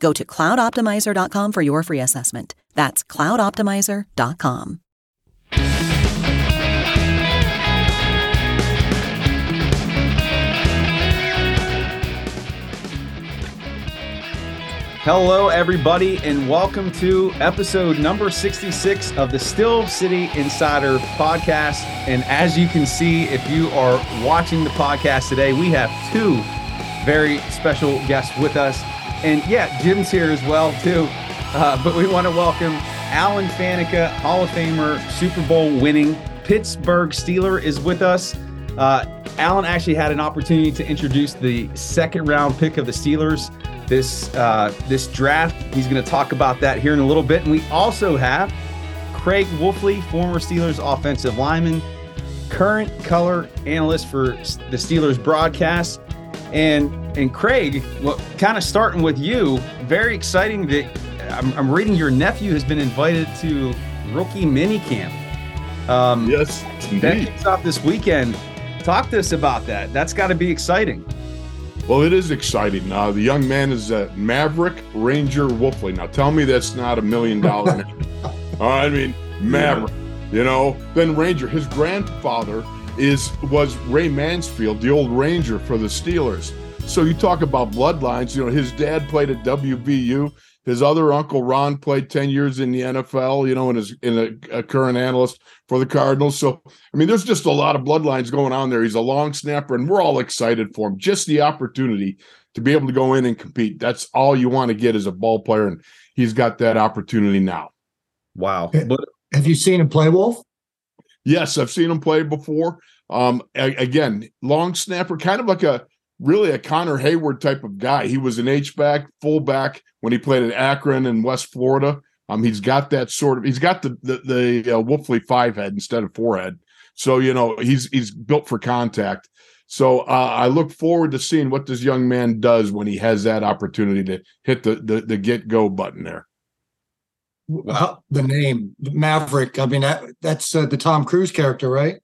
Go to cloudoptimizer.com for your free assessment. That's cloudoptimizer.com. Hello, everybody, and welcome to episode number 66 of the Steel City Insider podcast. And as you can see, if you are watching the podcast today, we have two very special guests with us. And yeah, Jim's here as well, too. Uh, but we want to welcome Alan Faneca, Hall of Famer, Super Bowl winning Pittsburgh Steeler, is with us. Uh, Alan actually had an opportunity to introduce the second round pick of the Steelers this uh, this draft. He's going to talk about that here in a little bit. And we also have Craig Wolfley, former Steelers offensive lineman, current color analyst for the Steelers broadcast. And and Craig, well, kind of starting with you, very exciting that I'm, I'm reading your nephew has been invited to rookie minicamp. Um, yes, indeed. that kicks off this weekend. Talk to us about that. That's got to be exciting. Well, it is exciting. Uh, the young man is a Maverick Ranger Wolfley. Now, tell me that's not a million dollar name. I mean, Maverick. You know, then Ranger. His grandfather is was Ray Mansfield, the old Ranger for the Steelers. So you talk about bloodlines. You know, his dad played at WVU. His other uncle Ron played ten years in the NFL. You know, and is in a, a current analyst for the Cardinals. So, I mean, there's just a lot of bloodlines going on there. He's a long snapper, and we're all excited for him. Just the opportunity to be able to go in and compete. That's all you want to get as a ball player, and he's got that opportunity now. Wow. But have you seen him play, Wolf? Yes, I've seen him play before. Um, again, long snapper, kind of like a really a Connor Heyward type of guy. He was an H back, fullback when he played at Akron in West Florida. Um, he's got that sort of. He's got the the, the uh, Wolfley five head instead of four head. So you know he's he's built for contact. So uh, I look forward to seeing what this young man does when he has that opportunity to hit the the, the get go button there. Well, the name Maverick. I mean, that, that's uh, the Tom Cruise character, right?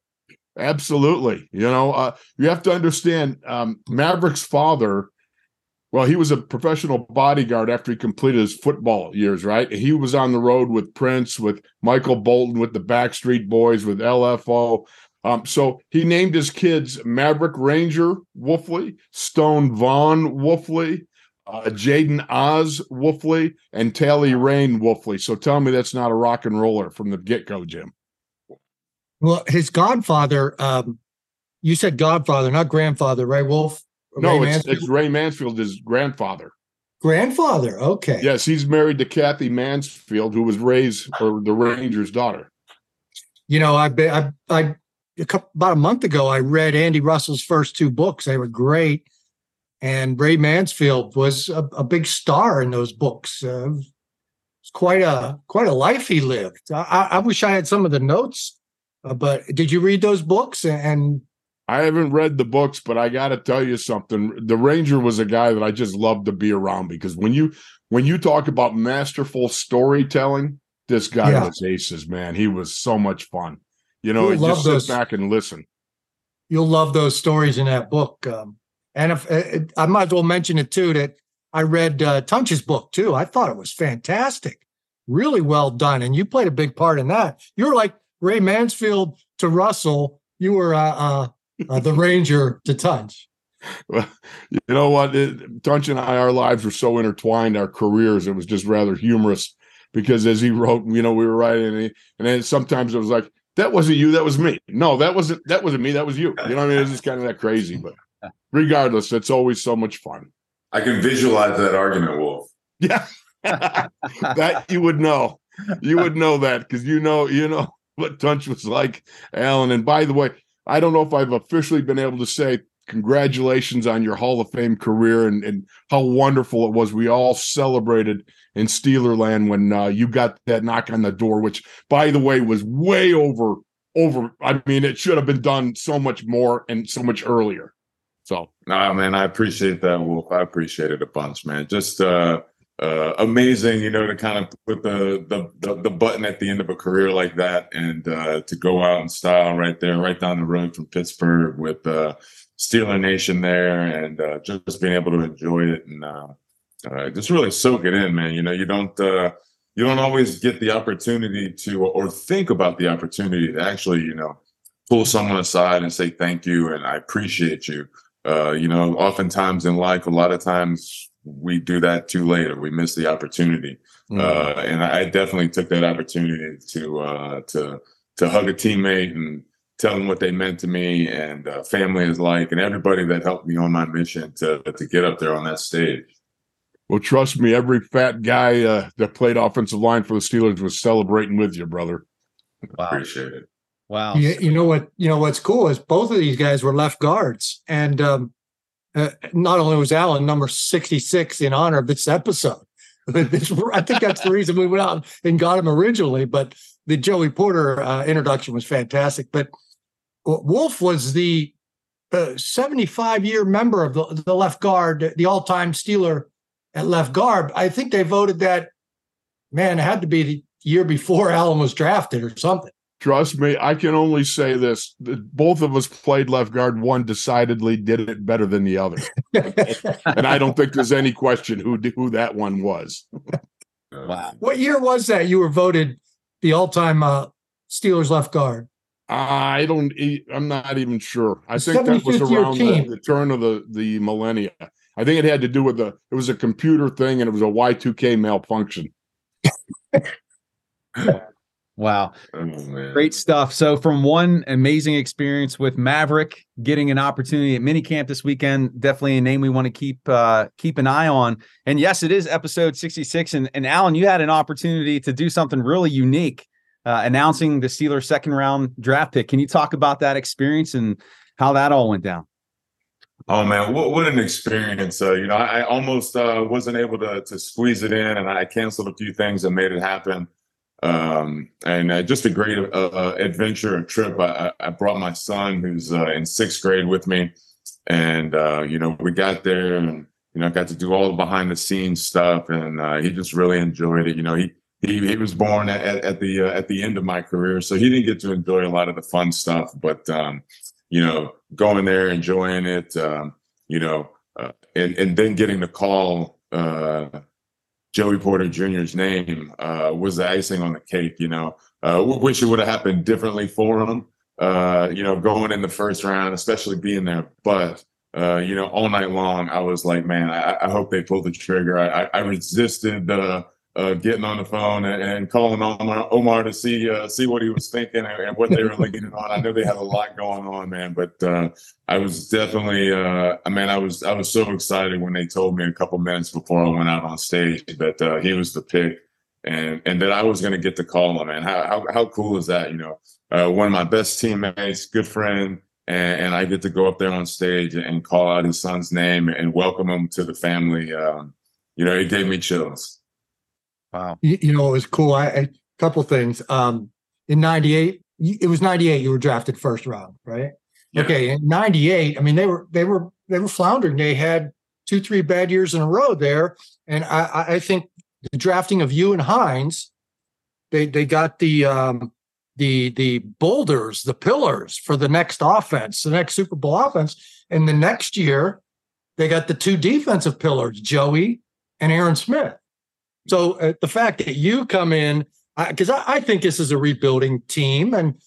Absolutely. You know, uh, you have to understand um, Maverick's father well, he was a professional bodyguard after he completed his football years, right? He was on the road with Prince, with Michael Bolton, with the Backstreet Boys, with LFO. Um, so he named his kids Maverick Ranger Wolfley, Stone Vaughn Wolfley, uh, Jaden Oz Wolfley, and Tally Rain Wolfley. So tell me that's not a rock and roller from the get go, Jim. Well, his godfather, um, you said godfather, not grandfather, right, Wolf? No, it's, it's, Ray Mansfield, his grandfather. Grandfather, okay. Yes, he's married to Kathy Mansfield, who was Ray's or the Ranger's daughter. You know, I I, I a couple, about a month ago, I read Andy Russell's first two books. They were great, and Ray Mansfield was a, a big star in those books. Uh, it's quite a quite a life he lived. I, I wish I had some of the notes, uh, but did you read those books? And I haven't read the books, but I got to tell you something. The Ranger was a guy that I just loved to be around because when you when you talk about masterful storytelling, this guy yeah. was aces, man. He was so much fun. You know, just those, sit back and listen. You'll love those stories in that book. Um, and if uh, I might as well mention it too, that I read uh, Tunch's book too. I thought it was fantastic, really well done, and you played a big part in that. You were like Ray Mansfield to Russell. You were uh, uh uh, the Ranger to Tunch? Well, you know what? Tunch and I, our lives were so intertwined, our careers, it was just rather humorous because as he wrote, you know, we were writing, and, he, and then sometimes it was like, "That wasn't you, that was me." No, that wasn't that wasn't me, that was you. You know what I mean? It was just kind of that crazy, but regardless, it's always so much fun. I can visualize that argument, Wolf. Yeah, that you would know. You would know that because you know you know what Tunch was like, Alan. And by the way, I don't know if I've officially been able to say congratulations on your Hall of Fame career and, and how wonderful it was. We all celebrated in Steelerland when uh, you got that knock on the door, which, by the way, was way over over. I mean, it should have been done so much more and so much earlier. So, no, man, I appreciate that, Wolf. I appreciate it a bunch, man. Just uh, uh, amazing, you know, to kind of put the, the, the the button at the end of a career like that, and uh, to go out in style right there, right down the road from Pittsburgh with uh, Steeler Nation there, and uh, just being able to enjoy it and uh, uh, just really soak it in, man. You know, you don't uh, you don't always get the opportunity to or think about the opportunity to actually, you know, pull someone aside and say thank you and I appreciate you. Uh, you know, oftentimes in life, a lot of times we do that too late or we miss the opportunity. Mm-hmm. Uh, and I definitely took that opportunity to uh, to to hug a teammate and tell them what they meant to me and uh, family is like and everybody that helped me on my mission to to get up there on that stage. Well, trust me, every fat guy uh, that played offensive line for the Steelers was celebrating with you, brother. Wow. Appreciate it. Wow. You, you, know what? You know what's cool is both of these guys were left guards, and um, uh, not only was Alan number sixty-six in honor of this episode, I think that's the reason we went out and got him originally. But the Joey Porter uh, introduction was fantastic. But Wolf was the 75 year member of the, the left guard, the all time Steeler at left guard. I think they voted that, man, it had to be the year before Alan was drafted or something. Trust me, I can only say this. Both of us played left guard. One decidedly did it better than the other. and I don't think there's any question who who that one was. wow. What year was that you were voted the all-time uh, Steelers left guard? I don't. I'm not even sure. I think that was around the, the, turn of the the millennia. I think it had to do with the. It was a computer thing, and it was a Y2K malfunction. wow, oh, great stuff. So, from one amazing experience with Maverick, getting an opportunity at minicamp this weekend, definitely a name we want to keep uh, keep an eye on. And yes, it is episode 66. And and Alan, you had an opportunity to do something really unique uh, announcing the Steelers' second round draft pick. Can you talk about that experience and how that all went down? Oh man, what, what an experience! Uh, you know, I, I almost uh, wasn't able to to squeeze it in, and I canceled a few things and made it happen. Um, and uh, just a great uh, uh, adventure and trip. I, I, brought my son, who's uh, in sixth grade, with me, and you know, we got there and you know, got to do all the behind the scenes stuff, and he just really enjoyed it. You know, he he, he was born at, at the uh, at the end of my career, so he didn't get to enjoy a lot of the fun stuff. But um, you know, going there, enjoying it, um, you know, uh, and and then getting the call, uh, Joey Porter Jr.'s name uh, was the icing on the cake. You know, uh, wish it would have happened differently for him. Uh, you know, going in the first round, especially being there, but. Uh, you know, all night long, I was like, man, I, I hope they pull the trigger. I, I resisted the, uh, getting on the phone and, and calling Omar, Omar to see uh, see what he was thinking and, and what they were leaning on. I know they had a lot going on, man, but uh, I was definitely, uh, I mean, I was I was so excited when they told me a couple minutes before I went out on stage that uh, he was the pick and and that I was going to get to call him. Man, how, how how cool is that? You know, uh, one of my best teammates, good friend. And, and, I get to go up there on stage and call out his son's name and welcome him to the family. Um, you know, it gave me chills. Wow. You, you know, it was cool. I, a couple things. Um, in 98, it was 98 you were drafted first round, right? Yeah. Okay. In 98, I mean, they were, they were, they were floundering. They had two, three bad years in a row there. And I, I think the drafting of you and Hines, they, they got the, um, the, the boulders, the pillars for the next offense, the next Super Bowl offense. And the next year, they got the two defensive pillars, Joey and Aaron Smith. So uh, the fact that you come in, because I, I, I, think this is a rebuilding team, and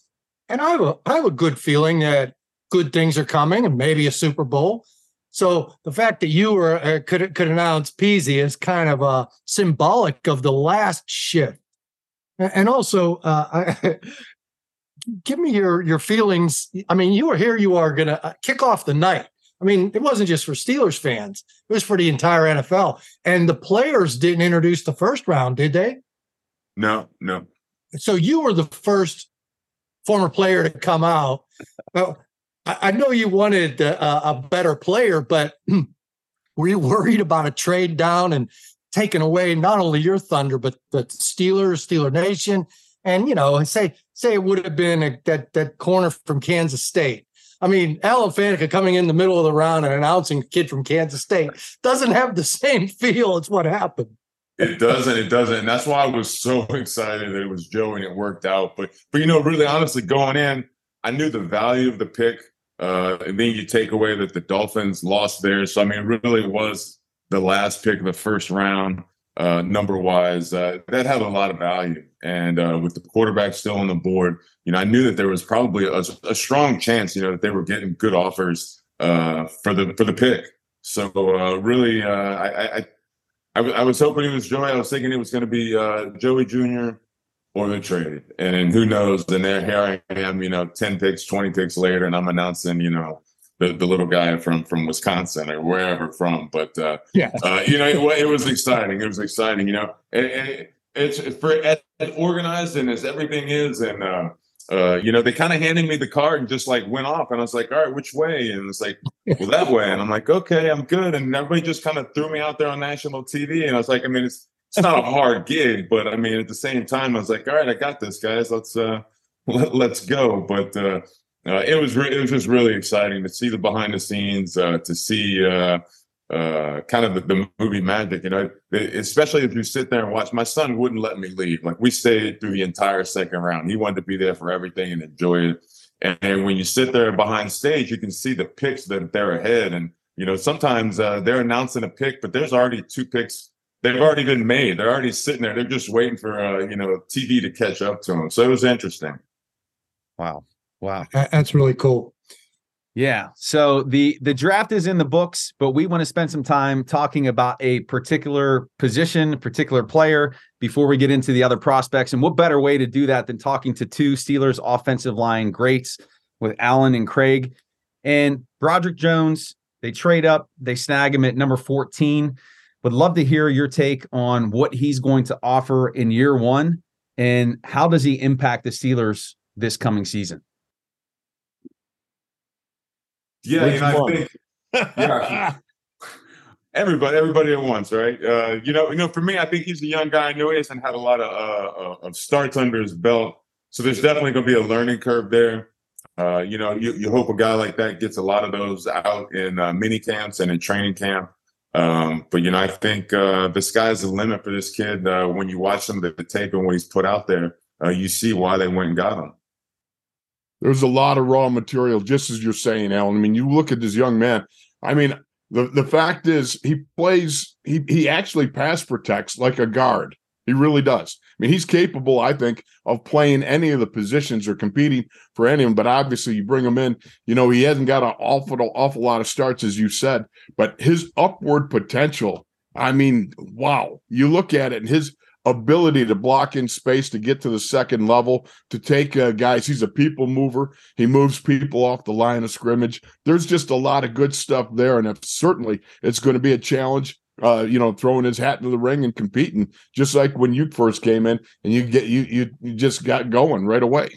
and I have a I have a good feeling that good things are coming, and maybe a Super Bowl. So the fact that you were uh, could could announce Peezy is kind of uh, symbolic of the last shift And also, uh, I, give me your your feelings. I mean, you are here. You are going to uh, kick off the night. I mean, it wasn't just for Steelers fans; it was for the entire NFL. And the players didn't introduce the first round, did they? No, no. So you were the first former player to come out. Well, I, know you wanted a, a better player, but were you worried about a trade down and taking away not only your thunder but the Steelers, Steeler Nation, and you know, say say it would have been a, that that corner from Kansas State. I mean, Alan Faneca coming in the middle of the round and announcing a kid from Kansas State doesn't have the same feel as what happened. It doesn't. It doesn't. And that's why I was so excited that it was Joe and it worked out. But but you know, really honestly, going in, I knew the value of the pick. Uh, and then you take away that the Dolphins lost theirs. So I mean, it really was the last pick of the first round, uh, number wise. Uh, that had a lot of value. And uh, with the quarterback still on the board, you know, I knew that there was probably a, a strong chance, you know, that they were getting good offers uh, for the for the pick. So uh, really, uh, I, I I, I was hoping it was Joey. I was thinking it was going to be Joey Jr. or the trade. And who knows? And there, here I am, you know, 10 picks, 20 picks later, and I'm announcing, you know, the, the little guy from from Wisconsin or wherever from. But, uh, yeah, uh, you know, it, it, was exciting. It was exciting, you know. And, and it's for as organized and as everything is. And, uh, uh, you know, they kind of handed me the card and just like went off. And I was like, all right, which way? And it's like, well, that way. And I'm like, okay, I'm good. And everybody just kind of threw me out there on national TV. And I was like, I mean, it's it's not a hard gig, but I mean, at the same time, I was like, all right, I got this, guys. Let's uh, let, us go. But uh, uh, it was re- it was just really exciting to see the behind the scenes, uh, to see uh, uh, kind of the, the, movie magic, you know, especially if you sit there and watch. My son wouldn't let me leave. Like we stayed through the entire second round. He wanted to be there for everything and enjoy it. And, and when you sit there behind stage, you can see the picks that they're ahead. And you know, sometimes uh, they're announcing a pick, but there's already two picks. They've already been made. They're already sitting there. They're just waiting for uh, you know TV to catch up to them. So it was interesting. Wow, wow, that's really cool. Yeah. So the the draft is in the books, but we want to spend some time talking about a particular position, particular player before we get into the other prospects. And what better way to do that than talking to two Steelers offensive line greats with Alan and Craig and Broderick Jones. They trade up, they snag him at number 14. Would love to hear your take on what he's going to offer in year one and how does he impact the Steelers this coming season? Yeah, you know, I think yeah. everybody, everybody at once, right? Uh, you know, you know, for me, I think he's a young guy. I know he hasn't had a lot of uh, of starts under his belt, so there's definitely going to be a learning curve there. Uh, you know, you, you hope a guy like that gets a lot of those out in uh, mini camps and in training camp. Um, but you know, I think uh, the sky's the limit for this kid. Uh, when you watch some of the tape and what he's put out there, uh, you see why they went and got him there's a lot of raw material, just as you're saying, Alan. I mean, you look at this young man. I mean, the, the fact is he plays, he he actually pass protects like a guard. He really does. I mean, he's capable, I think, of playing any of the positions or competing for any of them. But obviously, you bring him in, you know, he hasn't got an awful, awful lot of starts, as you said, but his upward potential. I mean, wow. You look at it and his ability to block in space to get to the second level to take uh, guys. He's a people mover. He moves people off the line of scrimmage. There's just a lot of good stuff there and if, certainly it's going to be a challenge uh, you know throwing his hat into the ring and competing just like when you first came in and you get you you, you just got going right away.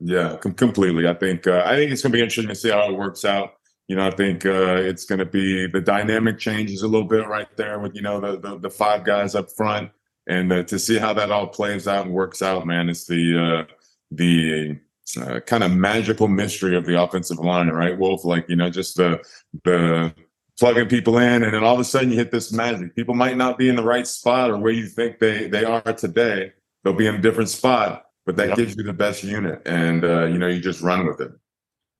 Yeah com- completely. I think uh, i think it's going to be interesting to see how it works out you know, I think uh, it's going to be the dynamic changes a little bit right there with you know the the, the five guys up front, and uh, to see how that all plays out and works out, man, it's the uh, the uh, kind of magical mystery of the offensive line, right, Wolf? Like you know, just the the plugging people in, and then all of a sudden you hit this magic. People might not be in the right spot or where you think they they are today. They'll be in a different spot, but that yep. gives you the best unit, and uh, you know you just run with it.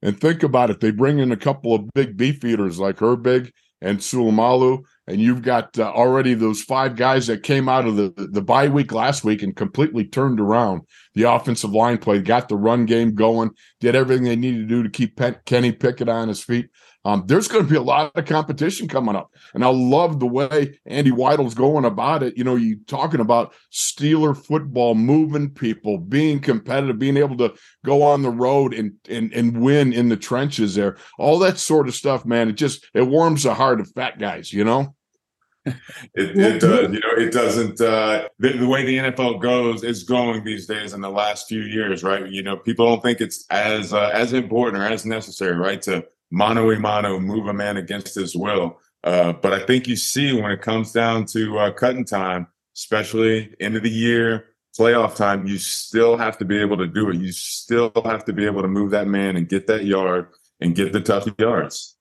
And think about it. They bring in a couple of big beef eaters like Herbig and Seumalo, and you've got uh, already those five guys that came out of the, the bye week last week and completely turned around the offensive line play, got the run game going, did everything they needed to do to keep Kenny Pickett on his feet. Um, there's going to be a lot of competition coming up. And I love the way Andy Weidl's going about it. You know, you talking about Steeler football, moving people, being competitive, being able to go on the road and and and win in the trenches there. All that sort of stuff, man. It just it warms the heart of fat guys, you know. It, it does, you know, it doesn't. Uh, the, the, way the NFL goes is going these days in the last few years, right? You know, people don't think it's as uh, as important or as necessary, right, to mano a mano, move a man against his will. Uh, but I think you see when it comes down to uh, cutting time, especially end of the year, playoff time, you still have to be able to do it. You still have to be able to move that man and get that yard and get the tough yards.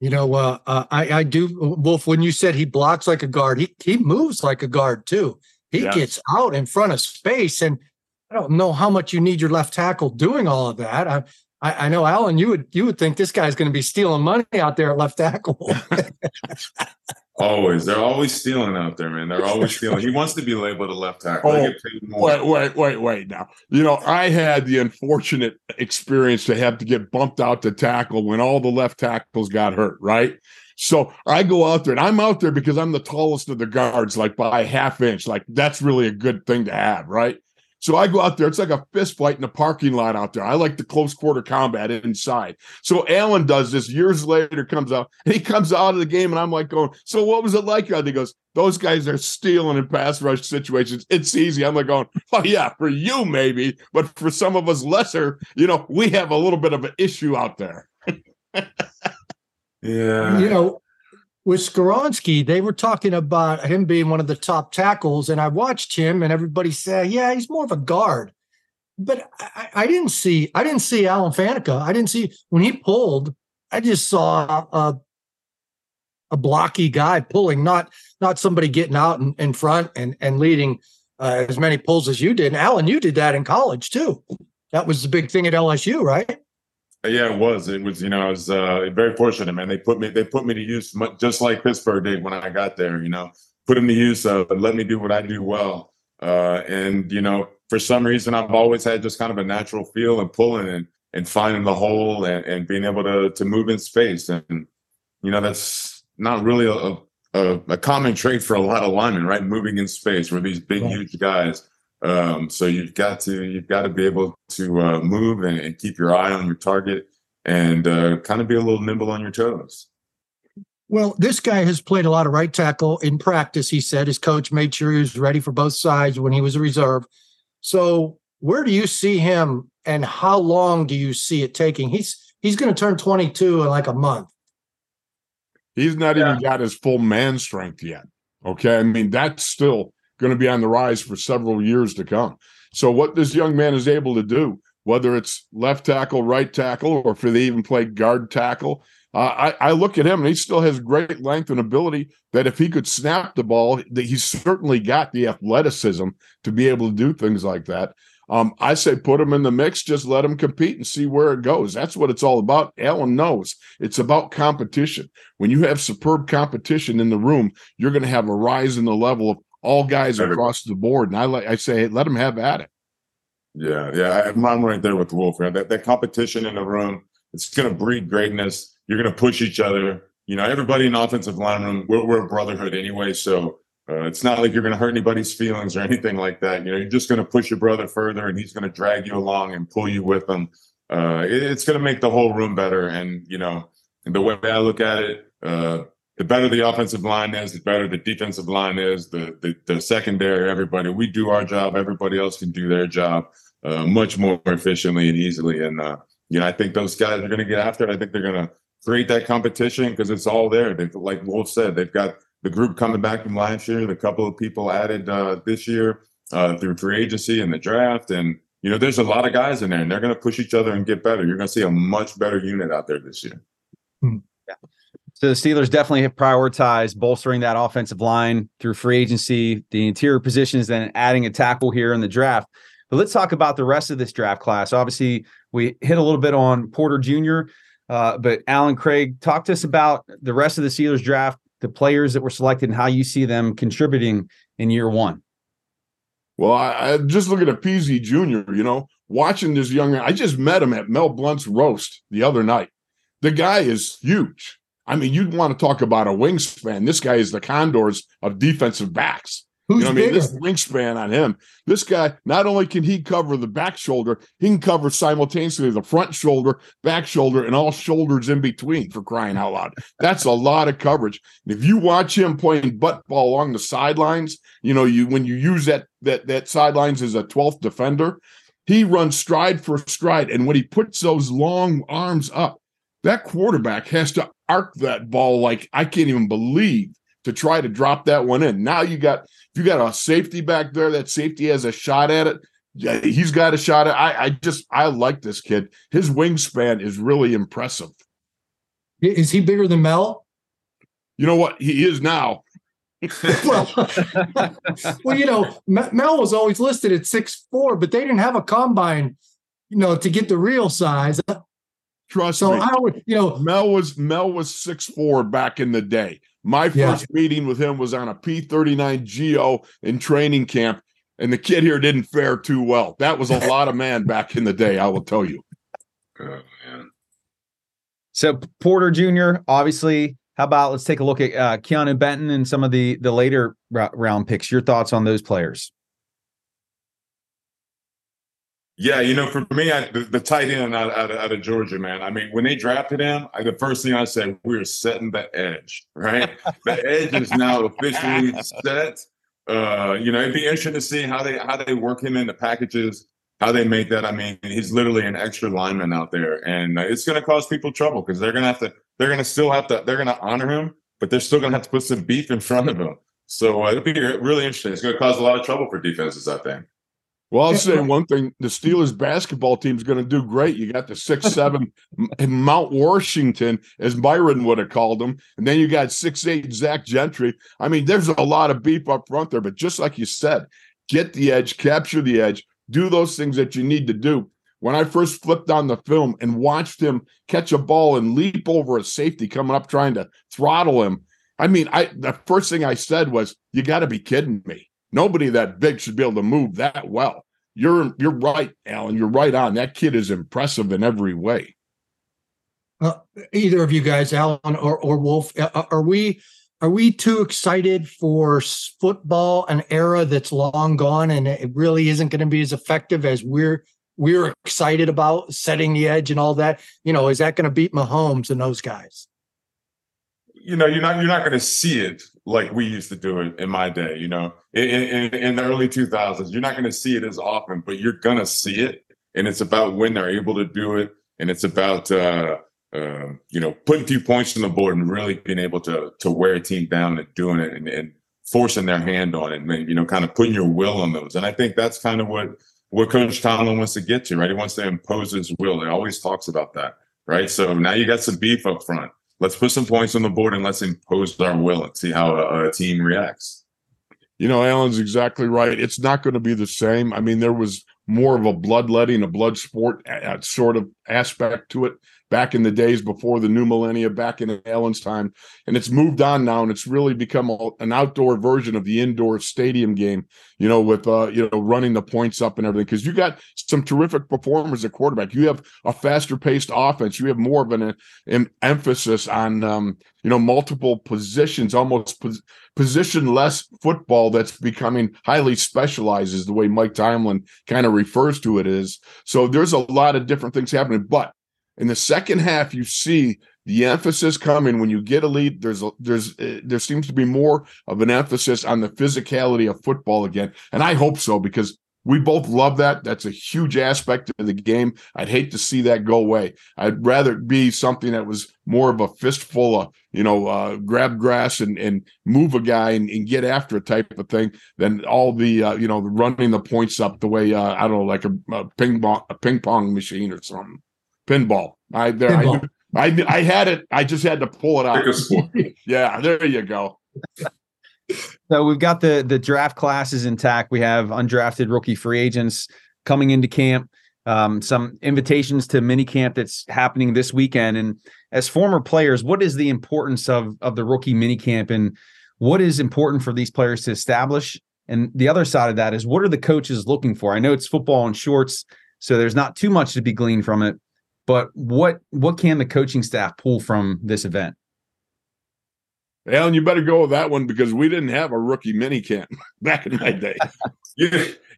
You know, uh, uh, I, I do, Wolf. When you said he blocks like a guard, he he moves like a guard too. He yeah. gets out in front of space, and I don't know how much you need your left tackle doing all of that. I, I, I know, Alan, you would you would think this guy's going to be stealing money out there at left tackle. always, they're always stealing out there, man. They're always stealing. He wants to be labeled a left tackle. Oh, wait, wait, wait, wait. Now, you know, I had the unfortunate experience to have to get bumped out to tackle when all the left tackles got hurt. Right. So I go out there and I'm out there because I'm the tallest of the guards, like by a half inch. Like that's really a good thing to have, right? So I go out there. It's like a fist fight in the parking lot out there. I like the close quarter combat inside. So Alan does this years later, comes out, and he comes out of the game, and I'm like going, So what was it like? And he goes, Those guys are stealing in pass rush situations. It's easy. I'm like going, Oh, yeah, for you, maybe. But for some of us lesser, you know, we have a little bit of an issue out there. yeah. You know, with Skoronski, they were talking about him being one of the top tackles, and I watched him, and everybody said, "Yeah, he's more of a guard." But I, I didn't see, I didn't see Alan Faneca. I didn't see when he pulled. I just saw a a blocky guy pulling, not not somebody getting out in, in front and and leading uh, as many pulls as you did. And Alan, you did that in college too. That was the big thing at LSU, right? Yeah, it was. It was. You know, I was uh, very fortunate, man. They put me. They put me to use just like Pittsburgh did when I got there. You know, put them to use. Uh, let me do what I do well. Uh, and you know, for some reason, I've always had just kind of a natural feel and pulling and and finding the hole and, and being able to to move in space. And you know, that's not really a, a, a common trait for a lot of linemen, right? Moving in space. We're these big, huge guys. Um, so you've got to you've got to be able to uh, move and, and, keep your eye on your target and uh, kind of be a little nimble on your toes. Well, this guy has played a lot of right tackle in practice. He said his coach made sure he was ready for both sides when he was a reserve. So, where do you see him, and how long do you see it taking? He's he's going to turn 22 in like a month. He's not yeah. even got his full man strength yet. Okay, I mean that's still going to be on the rise for several years to come. So, what this young man is able to do, whether it's left tackle, right tackle, or if they even play guard tackle, uh, I, I, look at him and he still has great length and ability. That if he could snap the ball, that he's certainly got the athleticism to be able to do things like that. Um, I say put him in the mix, just let him compete and see where it goes. That's what it's all about. Alan knows it's about competition. When you have superb competition in the room, you're going to have a rise in the level of all guys across the board. And I like I say, let them have at it. Yeah, yeah, I'm right there with Wolf. Man. That that competition in the room, it's going to breed greatness. You're going to push each other. You know, everybody in offensive line room, we're, we're a brotherhood anyway. So uh, it's not like you're going to hurt anybody's feelings or anything like that. You know, you're just going to push your brother further, and he's going to drag you along and pull you with him. Uh, it, it's going to make the whole room better. And you know, the way I look at it, uh, the better the offensive line is, the better the defensive line is, the the, the secondary, everybody. We do our job, everybody else can do their job uh, much more efficiently and easily. And uh, you know, I think those guys are going to get after it. I think they're going to create that competition because it's all there. They've, like Wolf said, they've got the group coming back from last year, the couple of people added uh, this year uh, through free agency and the draft, and you know, there's a lot of guys in there, and they're going to push each other and get better. You're going to see a much better unit out there this year. Hmm. So the Steelers definitely have prioritized bolstering that offensive line through free agency, the interior positions, then adding a tackle here in the draft. But let's talk about the rest of this draft class. Obviously, we hit a little bit on Porter Jr., uh, but Alan Craig, talk to us about the rest of the Steelers draft, the players that were selected, and how you see them contributing in year one. Well, I, I just looking at Peezy Jr., you know, watching this young man. I just met him at Mel Blount's roast the other night. The guy is huge. I mean, you'd want to talk about a wingspan. This guy is the Condors of defensive backs. Who's you know I mean? This wingspan on him. This guy, not only can he cover the back shoulder, he can cover simultaneously the front shoulder, back shoulder, and all shoulders in between for crying out loud. That's a lot of coverage. If you watch him playing butt ball along the sidelines, you know, you when you use that that that sidelines as a 12th defender, he runs stride for stride. And when he puts those long arms up, that quarterback has to arc that ball like I can't even believe to try to drop that one in. Now you got if you got a safety back there, that safety has a shot at it. Yeah, he's got a shot at. I, I just I like this kid. His wingspan is really impressive. Is he bigger than Mel? You know what he is now. well, well, you know, Mel was always listed at six four, but they didn't have a combine, you know, to get the real size. Trust So me. I would, you know, Mel was Mel was six four back in the day. My Yeah. first meeting with him was on a P thirty nine Geo in training camp, and the kid here didn't fare too well. That was a lot of man back in the day. I will tell you. Oh, man. So Porter Jr. Obviously, how about let's take a look at uh, Keanu Benton and some of the the later ra- round picks. Your thoughts on those players? Yeah, you know, for me, I, the, the tight end out, out, of, out of Georgia, man. I mean, when they drafted him, I, the first thing I said, we're setting the edge, right? the edge is now officially set. Uh, you know, it'd be interesting to see how they how they work him in the packages, how they make that. I mean, he's literally an extra lineman out there, and it's going to cause people trouble because they're going to have to, they're going to still have to, they're going to honor him, but they're still going to have to put some beef in front of him. So uh, it'll be really interesting. It's going to cause a lot of trouble for defenses, I think. Well, I'll say one thing: the Steelers basketball team is going to do great. You got the six seven Mount Washington, as Myron would have called them, and then you got six eight Zach Gentry. I mean, there's a lot of beef up front there, but just like you said, get the edge, capture the edge, do those things that you need to do. When I first flipped on the film and watched him catch a ball and leap over a safety coming up trying to throttle him, I mean, I the first thing I said was, "You got to be kidding me." Nobody that big should be able to move that well. You're you're right, Alan. You're right on. That kid is impressive in every way. uh, either of you guys, Alan or or Wolf, uh, are we are we too excited for football, an era that's long gone, and it really isn't going to be as effective as we're we're excited about setting the edge and all that? You know, is that going to beat Mahomes and those guys? you know, you're not you're not going to see it like we used to do it in my day. You know, in, in, in the early 2000s, you're not going to see it as often, but you're going to see it, and it's about when they're able to do it, and it's about uh, uh, you know putting a few points on the board and really being able to to wear a team down and doing it and, and forcing their hand on it, and you know, kind of putting your will on those. And I think that's kind of what what Coach Tomlin wants to get to, right? He wants to impose his will. He always talks about that, right? So now you got some beef up front let's put some points on the board and let's impose our will and see how a, a team reacts. You know, Alan's exactly right. It's not going to be the same. I mean, there was more of a bloodletting, a blood sport sort of aspect to it back in the days before the new millennia, back in Alan's time. And it's moved on now, and it's really become a, an outdoor version of the indoor stadium game, you know, with, uh, you know, running the points up and everything. Because you got some terrific performers at quarterback. You have a faster paced offense. You have more of an, an emphasis on, um, you know, multiple positions, almost pos- position less football that's becoming highly specialized, is the way Mike Tomlin kind of refers to it is. So there's a lot of different things happening. But in the second half, you see the emphasis coming when you get a lead. There's a, there's uh, there seems to be more of an emphasis on the physicality of football again, and I hope so because we both love that. That's a huge aspect of the game. I'd hate to see that go away. I'd rather it be something that was more of a fistful of, you know, uh, grab grass and, and move a guy and, and get after a type of thing than all the, uh, you know, running the points up the way, uh, I don't know, like a, a ping pong, a ping pong machine or something. Pinball. I, there, I, knew- I, I had it. I just had to pull it out. Pick a sport. Yeah, there you go. So we've got the the draft classes intact. We have undrafted rookie free agents coming into camp. Um, some invitations to mini camp that's happening this weekend. And as former players, what is the importance of of the rookie mini camp, and what is important for these players to establish? And the other side of that is what are the coaches looking for? I know it's football and shorts, so there's not too much to be gleaned from it. But what what can the coaching staff pull from this event? Alan, you better go with that one because we didn't have a rookie mini camp back in my day. you,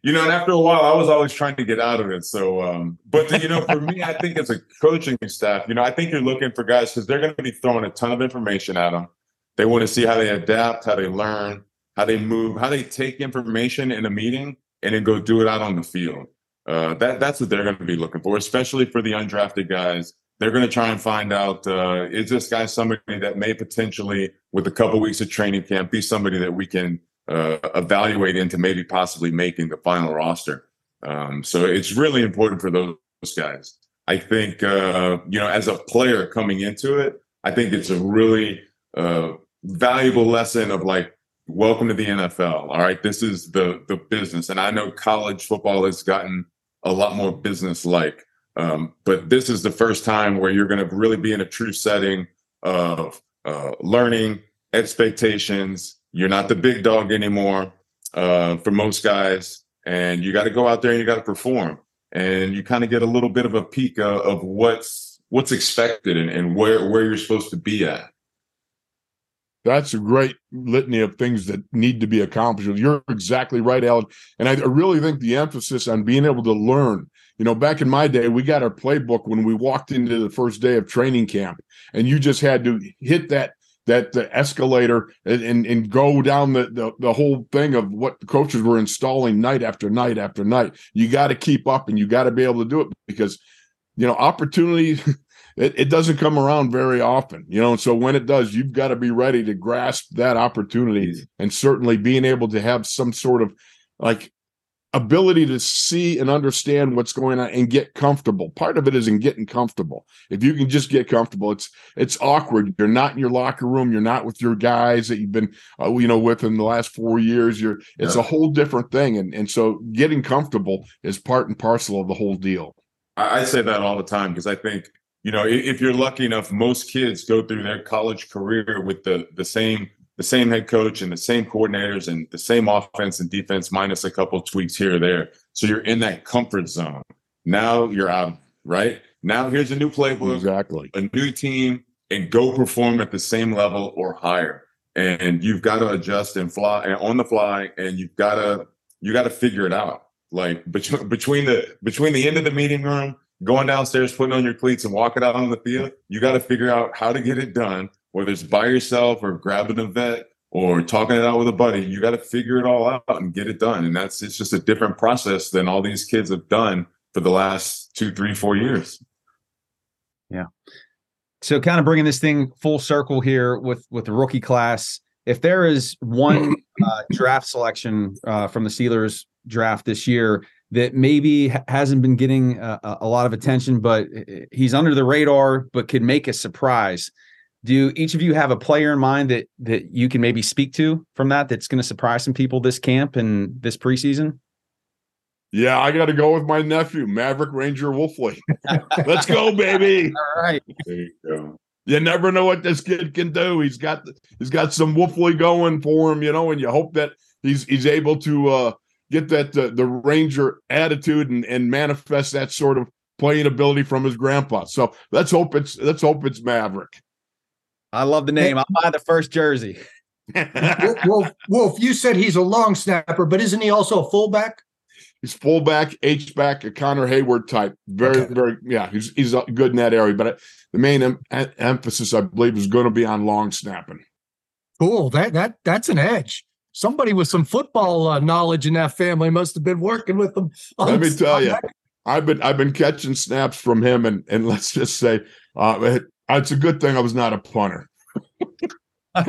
you know, and after a while, I was always trying to get out of it. So, um, but you know, for me, I think as a coaching staff, you know, I think you're looking for guys because they're going to be throwing a ton of information at them. They want to see how they adapt, how they learn, how they move, how they take information in a meeting and then go do it out on the field. Uh, that that's what they're going to be looking for, especially for the undrafted guys they're going to try and find out uh, is this guy somebody that may potentially, with a couple weeks of training camp, be somebody that we can uh, evaluate into maybe possibly making the final roster. Um, so it's really important for those guys. I think uh, you know, as a player coming into it, I think it's a really uh, valuable lesson of like, welcome to the NFL. All right, this is the the business, and I know college football has gotten a lot more business like. Um, but this is the first time where you're going to really be in a true setting of uh, learning expectations. You're not the big dog anymore uh, for most guys, and you got to go out there and you got to perform. And you kind of get a little bit of a peek of, of what's what's expected and, and where where you're supposed to be at. That's a great litany of things that need to be accomplished. You're exactly right, Alan. And I really think the emphasis on being able to learn you know, back in my day, we got our playbook when we walked into the first day of training camp, and you just had to hit that that the escalator and, and, and go down the, the the whole thing of what the coaches were installing night after night after night. You got to keep up and you got to be able to do it because you know opportunity it, it doesn't come around very often you know and so when it does you've got to be ready to grasp that opportunity and certainly being able to have some sort of like ability to see and understand what's going on and get comfortable. Part of it is in getting comfortable. If you can just get comfortable, it's it's awkward. You're not in your locker room. You're not with your guys that you've been uh, you know with in the last four years. You're it's yeah. a whole different thing. And and so getting comfortable is part and parcel of the whole deal. I, I say that all the time because I think you know if you're lucky enough, most kids go through their college career with the the same the same head coach and the same coordinators and the same offense and defense minus a couple tweaks here or there. So you're in that comfort zone. Now you're out, right? Now here's a new playbook, exactly, a new team, and go perform at the same level or higher. And you've got to adjust and fly and on the fly, and you've got to you got to figure it out. Like between between the between the end of the meeting room, going downstairs, putting on your cleats, and walking out on the field, you got to figure out how to get it done whether it's by yourself or grabbing a vet or talking it out with a buddy, you got to figure it all out and get it done. And that's it's just a different process than all these kids have done for the last two, three, four years. Yeah. So kind of bringing this thing full circle here with with the rookie class. If there is one uh, draft selection uh, from the Steelers draft this year that maybe hasn't been getting uh, a lot of attention, but he's under the radar, but could make a surprise do each of you have a player in mind that that you can maybe speak to from that that's going to surprise some people this camp and this preseason? Yeah, I got to go with my nephew, Maverick Ranger Wolfley. Let's go, baby! All right, there you go. You never know what this kid can do. He's got he's got some Wolfley going for him, you know, and you hope that he's he's able to uh, get that uh, the Ranger attitude and and manifest that sort of playing ability from his grandpa. So let's hope it's let's hope it's Maverick. I love the name. I'll buy the first jersey. Wolf, Wolf, you said he's a long snapper, but isn't he also a fullback? He's fullback, H back, a Connor Heyward type. Very, okay. very, yeah. He's he's good in that area. But the main em- emphasis, I believe, is going to be on long snapping. Cool. That that that's an edge. Somebody with some football uh, knowledge in that family must have been working with them. Let me tell you, I've been I've been catching snaps from him, and and let's just say, uh, it's a good thing I was not a punter.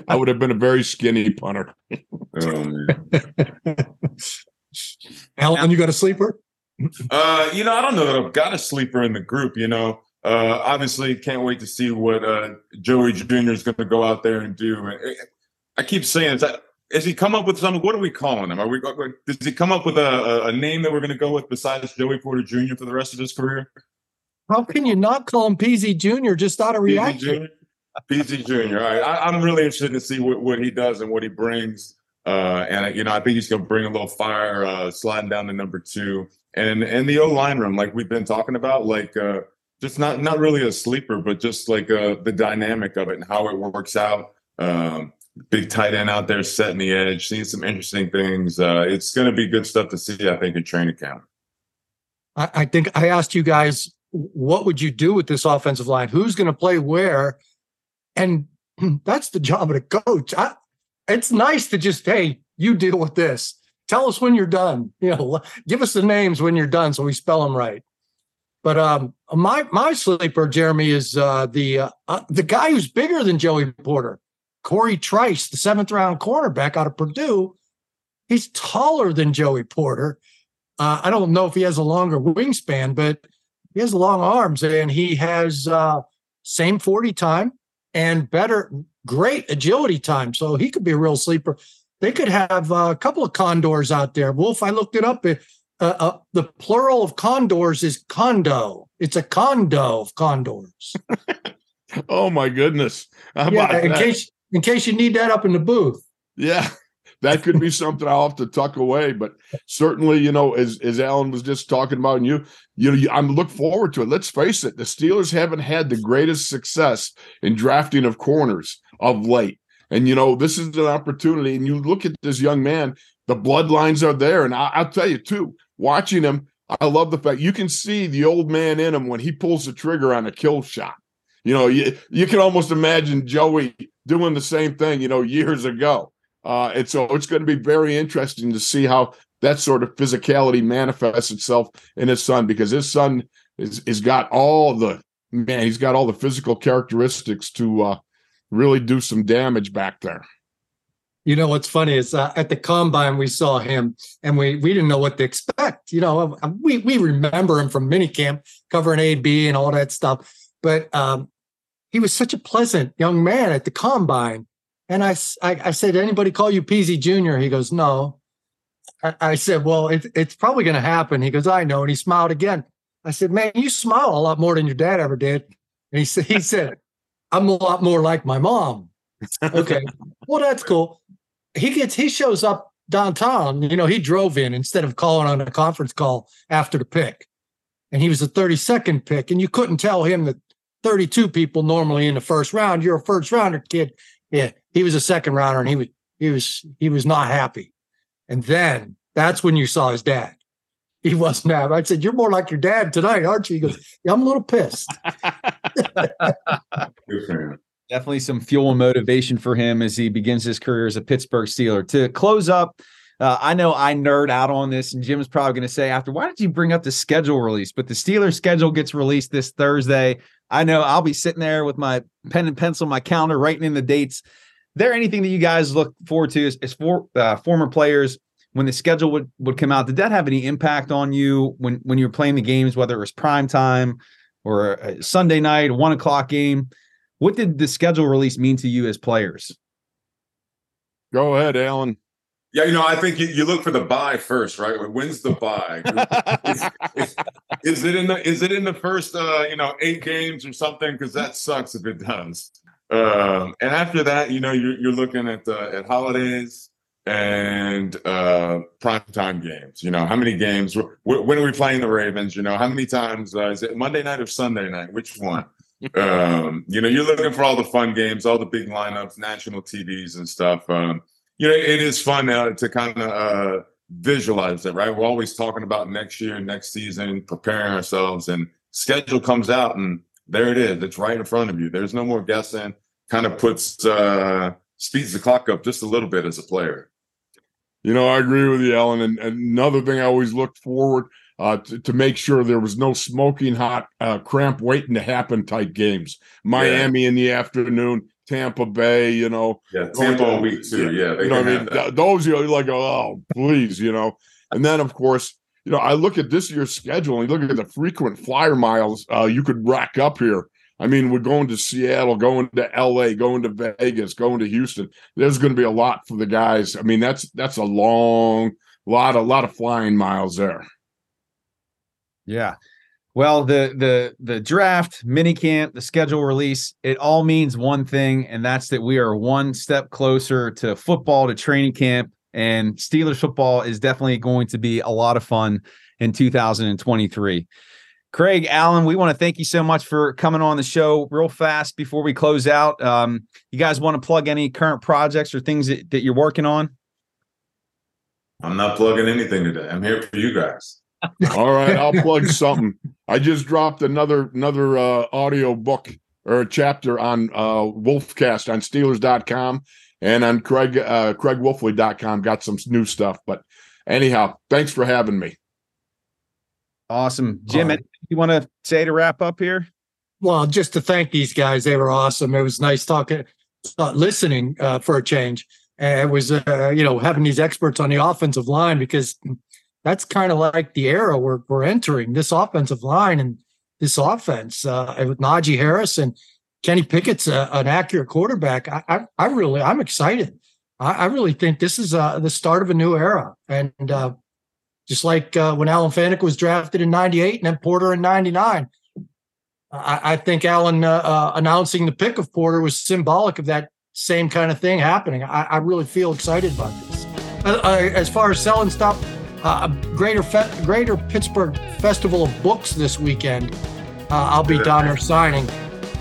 I would have been a very skinny punter. oh, Alan, you got a sleeper? Uh, you know, I don't know that I've got a sleeper in the group. You know, uh, obviously, can't wait to see what uh, Joey Jr. is going to go out there and do. I keep saying, that, has he come up with something? What are we calling him? Are we? Does he come up with a, a name that we're going to go with besides Joey Porter Jr. for the rest of his career? How can you not call him PZ Jr. just out of reaction? PZ Jr. All right. I, am really interested to see what, what he does and what he brings. Uh, and you know, I think he's going to bring a little fire, uh, sliding down to number two, and and the O line room, like we've been talking about, like uh, just not not really a sleeper, but just like uh, the dynamic of it and how it works out. Um, big tight end out there setting the edge, seeing some interesting things. Uh, it's going to be good stuff to see, I think, in training camp. I, I think I asked you guys, what would you do with this offensive line? Who's going to play where? And that's the job of the coach. I, it's nice to just, hey, you deal with this. Tell us when you're done. You know, give us the names when you're done so we spell them right. But um, my my sleeper, Jeremy, is uh, the uh, uh, the guy who's bigger than Joey Porter, Corey Trice, the seventh round cornerback out of Purdue. He's taller than Joey Porter. Uh, I don't know if he has a longer wingspan, but he has long arms and he has uh, same 40 time and better, great agility time. So he could be a real sleeper. They could have uh, a couple of condors out there. Wolf, I looked it up. It, uh, uh, the plural of condors is condo. It's a condo of condors. oh my goodness! yeah, in that? case in case you need that up in the booth. Yeah, that could be something I'll have to tuck away. But certainly, you know, as as Alan was just talking about, and you, you know, I'm look forward to it. Let's face it, the Steelers haven't had the greatest success in drafting of corners of late. And you know, this is an opportunity. And you look at this young man, the bloodlines are there. And I, will tell you too, watching him, I love the fact you can see the old man in him when he pulls the trigger on a kill shot. You know, you, you can almost imagine Joey doing the same thing, you know, years ago. Uh, and so it's going to be very interesting to see how that sort of physicality manifests itself in his son because his son is, is got all the man, he's got all the physical characteristics to uh, really do some damage back there. You know what's funny is uh, at the combine we saw him and we we didn't know what to expect. You know, we we remember him from minicamp covering AB and all that stuff, but um, he was such a pleasant young man at the combine. And I, I, I said, anybody call you Peezy Jr.? He goes, no. I, I said, well, it, it's probably going to happen. He goes, I know. And he smiled again. I said, man, you smile a lot more than your dad ever did. And he said, he said, I'm a lot more like my mom. Okay. well, that's cool. He gets, he shows up downtown. You know, he drove in instead of calling on a conference call after the pick. And he was a 32nd pick. And you couldn't tell him that 32 people normally in the first round. You're a first rounder kid. Yeah, he was a second rounder and he was he was he was not happy. And then that's when you saw his dad. He wasn't happy. I said, You're more like your dad tonight, aren't you? He goes, Yeah, I'm a little pissed. Definitely some fuel and motivation for him as he begins his career as a Pittsburgh Steeler. To close up, uh, I know I nerd out on this, and Jim's probably going to say after, why did you bring up the schedule release? But the Steelers schedule gets released this Thursday. I know I'll be sitting there with my pen and pencil, my calendar, writing in the dates. There anything that you guys look forward to as, for uh, former players when the schedule would would come out? Did that have any impact on you when when you were playing the games, whether it was prime time or Sunday night, one o'clock game? What did the schedule release mean to you as players? Go ahead, Alan. Yeah, you know, I think you, you look for the bye first, right? When's the bye? is, is, is, it in the is it in the first uh, you know eight games or something? Because that sucks if it does. Um, and after that, you know, you're you're looking at uh, at holidays and uh prime time games. You know, how many games? when are we playing the Ravens? You know, how many times uh, is it Monday night or Sunday night? Which one? um, you know, you're looking for all the fun games, all the big lineups, national TVs and stuff. Um, you know, it is fun now to kind of uh, visualize it, right? We're always talking about next year, next season, preparing ourselves, and schedule comes out, and there it is. It's right in front of you. There's no more guessing. Kind of puts uh, speeds the clock up just a little bit as a player. You know, I agree with you, Alan. And, and another thing I always looked forward uh, to, to, make sure there was no smoking hot uh, cramp waiting to happen type games. Miami yeah. in the afternoon, Tampa Bay, you know. Yeah, Tampa on week two. Yeah, you know I mean? That. Those you're like, oh, please, you know. And then, of course, you know, I look at this year's schedule and you look at the frequent flyer miles uh, you could rack up here. I mean, we're going to Seattle, going to LA, going to Vegas, going to Houston. There's going to be a lot for the guys. I mean, that's that's a long lot, a lot of flying miles there. Yeah. Well, the the the draft, minicamp, the schedule release, it all means one thing, and that's that we are one step closer to football, to training camp, and Steelers football is definitely going to be a lot of fun in 2023. Craig Alan, we want to thank you so much for coming on the show real fast before we close out. Um, you guys want to plug any current projects or things that, that you're working on? I'm not plugging anything today. I'm here for you guys. All right, I'll plug something. I just dropped another another uh, audio book or a chapter on uh, Wolfcast on Steelers.com and on Craig uh, CraigWolfley.com. Got some new stuff, but anyhow, thanks for having me. Awesome, Jim. Right. You want to say to wrap up here? Well, just to thank these guys, they were awesome. It was nice talking, uh, listening uh, for a change. And it was, uh, you know, having these experts on the offensive line because that's kind of like the era we're we're entering. This offensive line and this offense uh, with Najee Harris and Kenny Pickett's a, an accurate quarterback. I, I, I really I'm excited. I, I really think this is uh, the start of a new era. And uh, just like uh, when Alan Faneca was drafted in '98 and then Porter in '99, I, think Alan uh, uh, announcing the pick of Porter was symbolic of that same kind of thing happening. I, I really feel excited about this. as far as selling stuff uh, Greater Fe- Greater Pittsburgh Festival of Books this weekend. Uh, I'll be down there signing.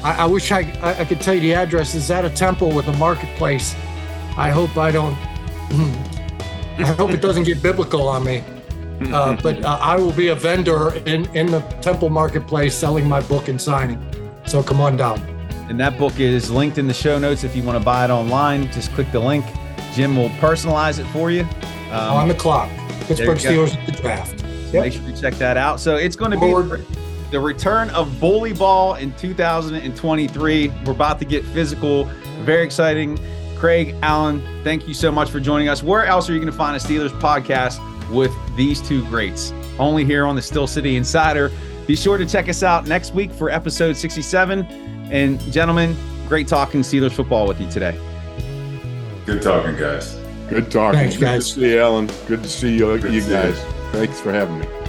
I, I wish I, I, could tell you the address. Is at a temple with a marketplace. I hope I don't. I hope it doesn't get biblical on me. Uh, but uh, I will be a vendor in, in the temple marketplace selling my book and signing. So come on down. And that book is linked in the show notes. If you want to buy it online, just click the link. Jim will personalize it for you. Um, on the clock. Pittsburgh Steelers at the draft. Yep. Make sure you check that out. So it's going to be the return of bully ball in 2023. We're about to get physical. Very exciting. Craig Alan, thank you so much for joining us. Where else are you going to find a Steelers podcast with these two greats? Only here on the Steel City Insider. Be sure to check us out next week for episode 67. And gentlemen, great talking Steelers football with you today. Good talking, guys. Good talking. Thanks, guys. Good to see you, Alan. Good to see you, Good you guys. You. Thanks for having me.